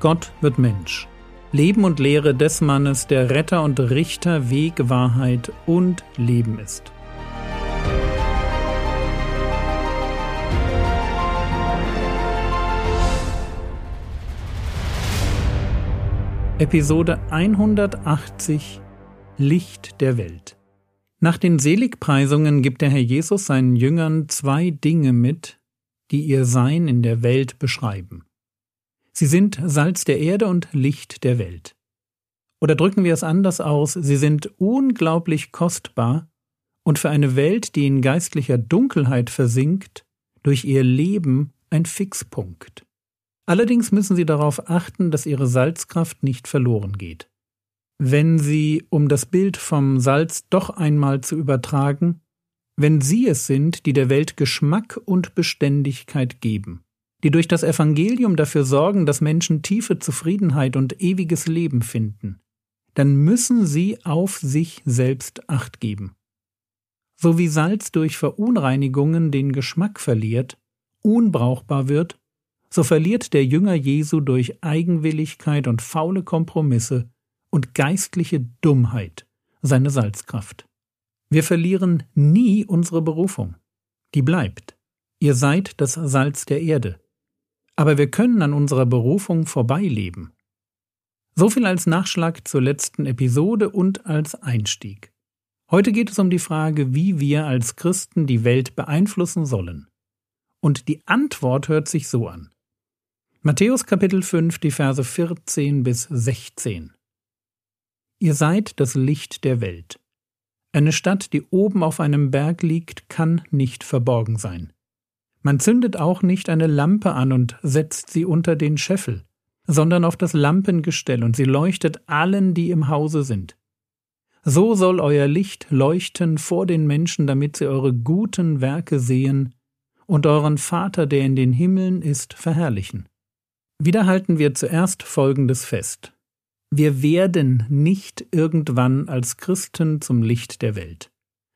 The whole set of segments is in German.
Gott wird Mensch. Leben und Lehre des Mannes, der Retter und Richter, Weg, Wahrheit und Leben ist. Episode 180 Licht der Welt. Nach den Seligpreisungen gibt der Herr Jesus seinen Jüngern zwei Dinge mit, die ihr Sein in der Welt beschreiben. Sie sind Salz der Erde und Licht der Welt. Oder drücken wir es anders aus, sie sind unglaublich kostbar und für eine Welt, die in geistlicher Dunkelheit versinkt, durch ihr Leben ein Fixpunkt. Allerdings müssen Sie darauf achten, dass Ihre Salzkraft nicht verloren geht. Wenn Sie, um das Bild vom Salz doch einmal zu übertragen, wenn Sie es sind, die der Welt Geschmack und Beständigkeit geben, die durch das Evangelium dafür sorgen, dass Menschen tiefe Zufriedenheit und ewiges Leben finden, dann müssen sie auf sich selbst acht geben. So wie Salz durch Verunreinigungen den Geschmack verliert, unbrauchbar wird, so verliert der Jünger Jesu durch Eigenwilligkeit und faule Kompromisse und geistliche Dummheit seine Salzkraft. Wir verlieren nie unsere Berufung. Die bleibt. Ihr seid das Salz der Erde aber wir können an unserer Berufung vorbeileben. So viel als Nachschlag zur letzten Episode und als Einstieg. Heute geht es um die Frage, wie wir als Christen die Welt beeinflussen sollen. Und die Antwort hört sich so an. Matthäus Kapitel 5, die Verse 14 bis 16. Ihr seid das Licht der Welt. Eine Stadt, die oben auf einem Berg liegt, kann nicht verborgen sein. Man zündet auch nicht eine Lampe an und setzt sie unter den Scheffel, sondern auf das Lampengestell, und sie leuchtet allen, die im Hause sind. So soll euer Licht leuchten vor den Menschen, damit sie eure guten Werke sehen und euren Vater, der in den Himmeln ist, verherrlichen. Wieder halten wir zuerst Folgendes fest. Wir werden nicht irgendwann als Christen zum Licht der Welt,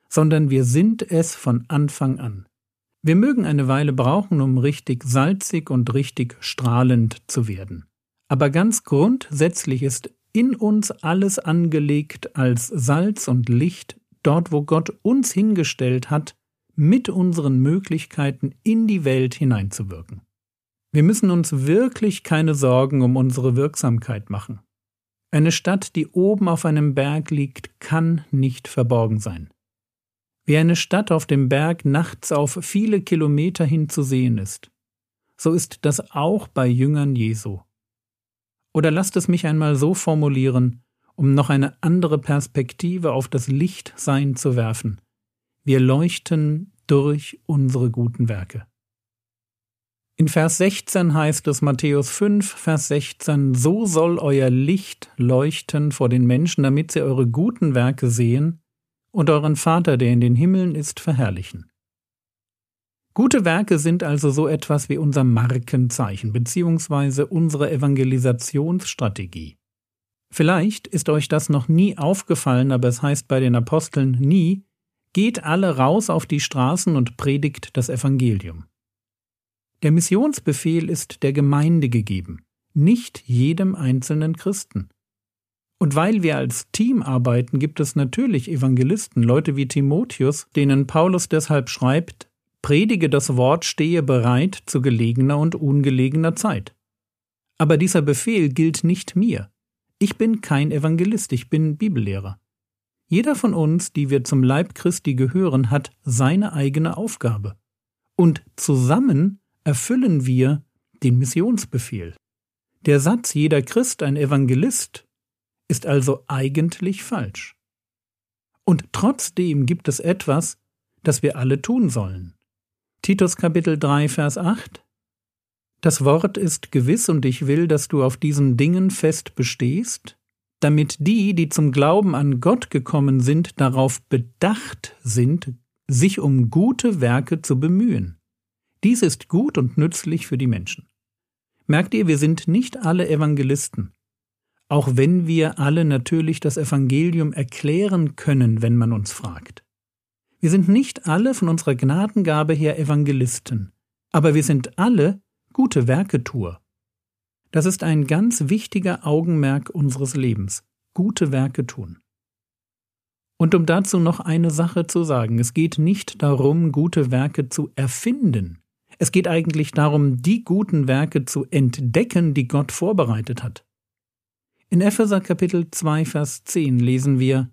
sondern wir sind es von Anfang an. Wir mögen eine Weile brauchen, um richtig salzig und richtig strahlend zu werden. Aber ganz grundsätzlich ist in uns alles angelegt als Salz und Licht, dort wo Gott uns hingestellt hat, mit unseren Möglichkeiten in die Welt hineinzuwirken. Wir müssen uns wirklich keine Sorgen um unsere Wirksamkeit machen. Eine Stadt, die oben auf einem Berg liegt, kann nicht verborgen sein wie eine Stadt auf dem Berg nachts auf viele Kilometer hin zu sehen ist. So ist das auch bei Jüngern Jesu. Oder lasst es mich einmal so formulieren, um noch eine andere Perspektive auf das Lichtsein zu werfen. Wir leuchten durch unsere guten Werke. In Vers 16 heißt es Matthäus 5, Vers 16, So soll euer Licht leuchten vor den Menschen, damit sie eure guten Werke sehen und euren Vater, der in den Himmeln ist, verherrlichen. Gute Werke sind also so etwas wie unser Markenzeichen bzw. unsere Evangelisationsstrategie. Vielleicht ist euch das noch nie aufgefallen, aber es heißt bei den Aposteln nie, geht alle raus auf die Straßen und predigt das Evangelium. Der Missionsbefehl ist der Gemeinde gegeben, nicht jedem einzelnen Christen. Und weil wir als Team arbeiten, gibt es natürlich Evangelisten, Leute wie Timotheus, denen Paulus deshalb schreibt, Predige das Wort, stehe bereit zu gelegener und ungelegener Zeit. Aber dieser Befehl gilt nicht mir. Ich bin kein Evangelist, ich bin Bibellehrer. Jeder von uns, die wir zum Leib Christi gehören, hat seine eigene Aufgabe. Und zusammen erfüllen wir den Missionsbefehl. Der Satz jeder Christ ein Evangelist ist also eigentlich falsch. Und trotzdem gibt es etwas, das wir alle tun sollen. Titus Kapitel 3, Vers 8 Das Wort ist gewiss und ich will, dass du auf diesen Dingen fest bestehst, damit die, die zum Glauben an Gott gekommen sind, darauf bedacht sind, sich um gute Werke zu bemühen. Dies ist gut und nützlich für die Menschen. Merkt ihr, wir sind nicht alle Evangelisten auch wenn wir alle natürlich das Evangelium erklären können, wenn man uns fragt. Wir sind nicht alle von unserer Gnadengabe her Evangelisten, aber wir sind alle gute Werketuer. Das ist ein ganz wichtiger Augenmerk unseres Lebens. Gute Werke tun. Und um dazu noch eine Sache zu sagen, es geht nicht darum, gute Werke zu erfinden. Es geht eigentlich darum, die guten Werke zu entdecken, die Gott vorbereitet hat. In Epheser Kapitel 2, Vers 10 lesen wir,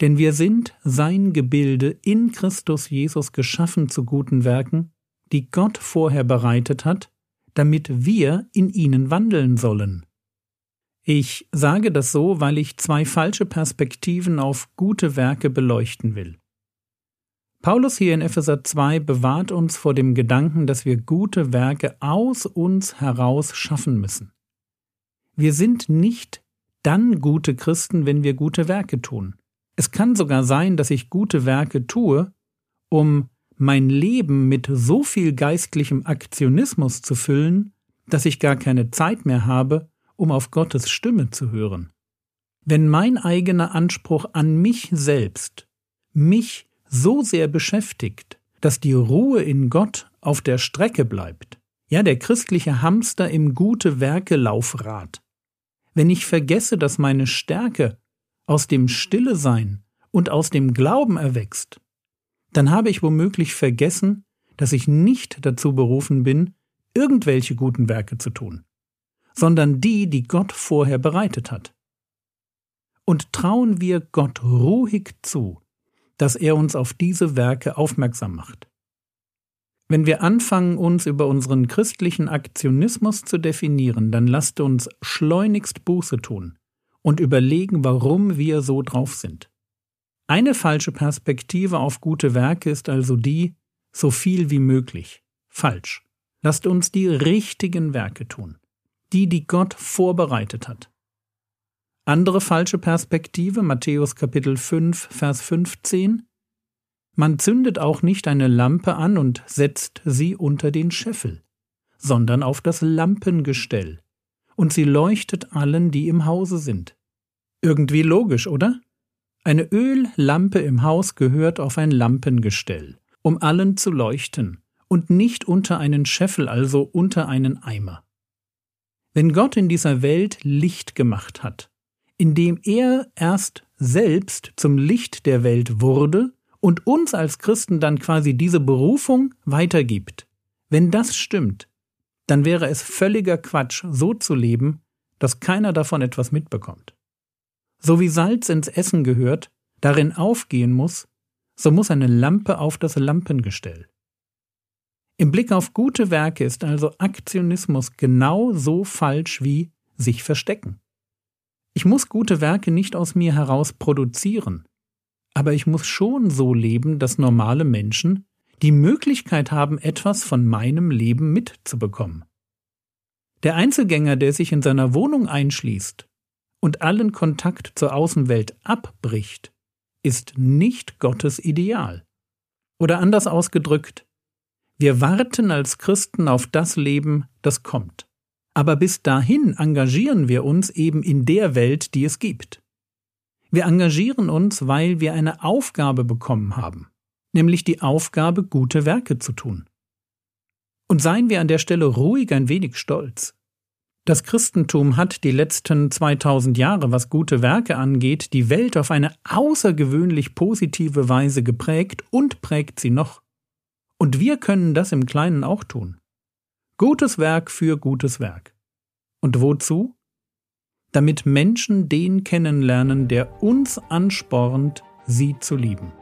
Denn wir sind sein Gebilde in Christus Jesus geschaffen zu guten Werken, die Gott vorher bereitet hat, damit wir in ihnen wandeln sollen. Ich sage das so, weil ich zwei falsche Perspektiven auf gute Werke beleuchten will. Paulus hier in Epheser 2 bewahrt uns vor dem Gedanken, dass wir gute Werke aus uns heraus schaffen müssen. Wir sind nicht dann gute Christen, wenn wir gute Werke tun. Es kann sogar sein, dass ich gute Werke tue, um mein Leben mit so viel geistlichem Aktionismus zu füllen, dass ich gar keine Zeit mehr habe, um auf Gottes Stimme zu hören. Wenn mein eigener Anspruch an mich selbst mich so sehr beschäftigt, dass die Ruhe in Gott auf der Strecke bleibt, ja der christliche Hamster im gute Werke Laufrad, wenn ich vergesse, dass meine Stärke aus dem Stille sein und aus dem Glauben erwächst, dann habe ich womöglich vergessen, dass ich nicht dazu berufen bin, irgendwelche guten Werke zu tun, sondern die, die Gott vorher bereitet hat. Und trauen wir Gott ruhig zu, dass er uns auf diese Werke aufmerksam macht. Wenn wir anfangen, uns über unseren christlichen Aktionismus zu definieren, dann lasst uns schleunigst Buße tun und überlegen, warum wir so drauf sind. Eine falsche Perspektive auf gute Werke ist also die, so viel wie möglich. Falsch. Lasst uns die richtigen Werke tun. Die, die Gott vorbereitet hat. Andere falsche Perspektive, Matthäus Kapitel 5, Vers 15. Man zündet auch nicht eine Lampe an und setzt sie unter den Scheffel, sondern auf das Lampengestell, und sie leuchtet allen, die im Hause sind. Irgendwie logisch, oder? Eine Öllampe im Haus gehört auf ein Lampengestell, um allen zu leuchten, und nicht unter einen Scheffel, also unter einen Eimer. Wenn Gott in dieser Welt Licht gemacht hat, indem er erst selbst zum Licht der Welt wurde und uns als Christen dann quasi diese Berufung weitergibt, wenn das stimmt, dann wäre es völliger Quatsch, so zu leben, dass keiner davon etwas mitbekommt. So wie Salz ins Essen gehört, darin aufgehen muss, so muss eine Lampe auf das Lampengestell. Im Blick auf gute Werke ist also Aktionismus genau so falsch wie sich verstecken. Ich muss gute Werke nicht aus mir heraus produzieren, aber ich muss schon so leben, dass normale Menschen die Möglichkeit haben, etwas von meinem Leben mitzubekommen. Der Einzelgänger, der sich in seiner Wohnung einschließt und allen Kontakt zur Außenwelt abbricht, ist nicht Gottes Ideal. Oder anders ausgedrückt, wir warten als Christen auf das Leben, das kommt. Aber bis dahin engagieren wir uns eben in der Welt, die es gibt. Wir engagieren uns, weil wir eine Aufgabe bekommen haben, nämlich die Aufgabe, gute Werke zu tun. Und seien wir an der Stelle ruhig ein wenig stolz. Das Christentum hat die letzten 2000 Jahre, was gute Werke angeht, die Welt auf eine außergewöhnlich positive Weise geprägt und prägt sie noch. Und wir können das im Kleinen auch tun. Gutes Werk für gutes Werk. Und wozu? Damit Menschen den kennenlernen, der uns anspornt, sie zu lieben.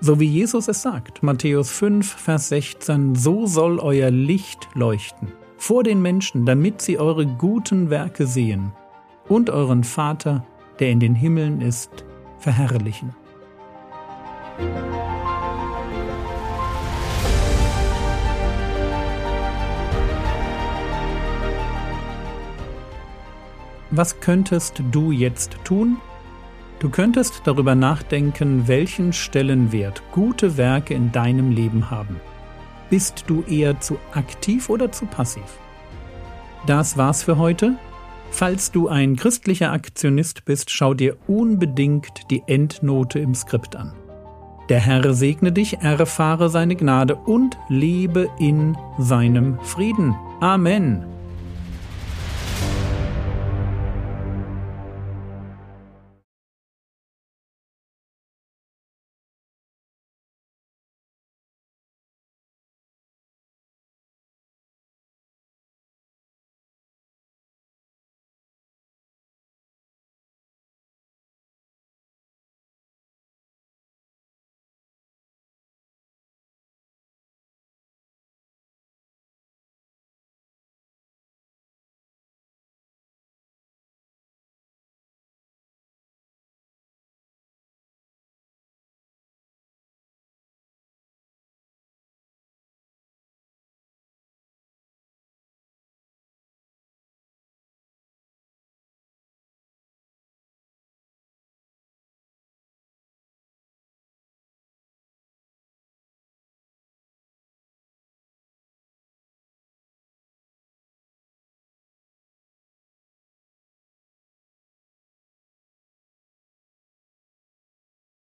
So wie Jesus es sagt, Matthäus 5, Vers 16, so soll euer Licht leuchten vor den Menschen, damit sie eure guten Werke sehen und euren Vater, der in den Himmeln ist, verherrlichen. Was könntest du jetzt tun? Du könntest darüber nachdenken, welchen Stellenwert gute Werke in deinem Leben haben. Bist du eher zu aktiv oder zu passiv? Das war's für heute. Falls du ein christlicher Aktionist bist, schau dir unbedingt die Endnote im Skript an. Der Herr segne dich, erfahre seine Gnade und lebe in seinem Frieden. Amen.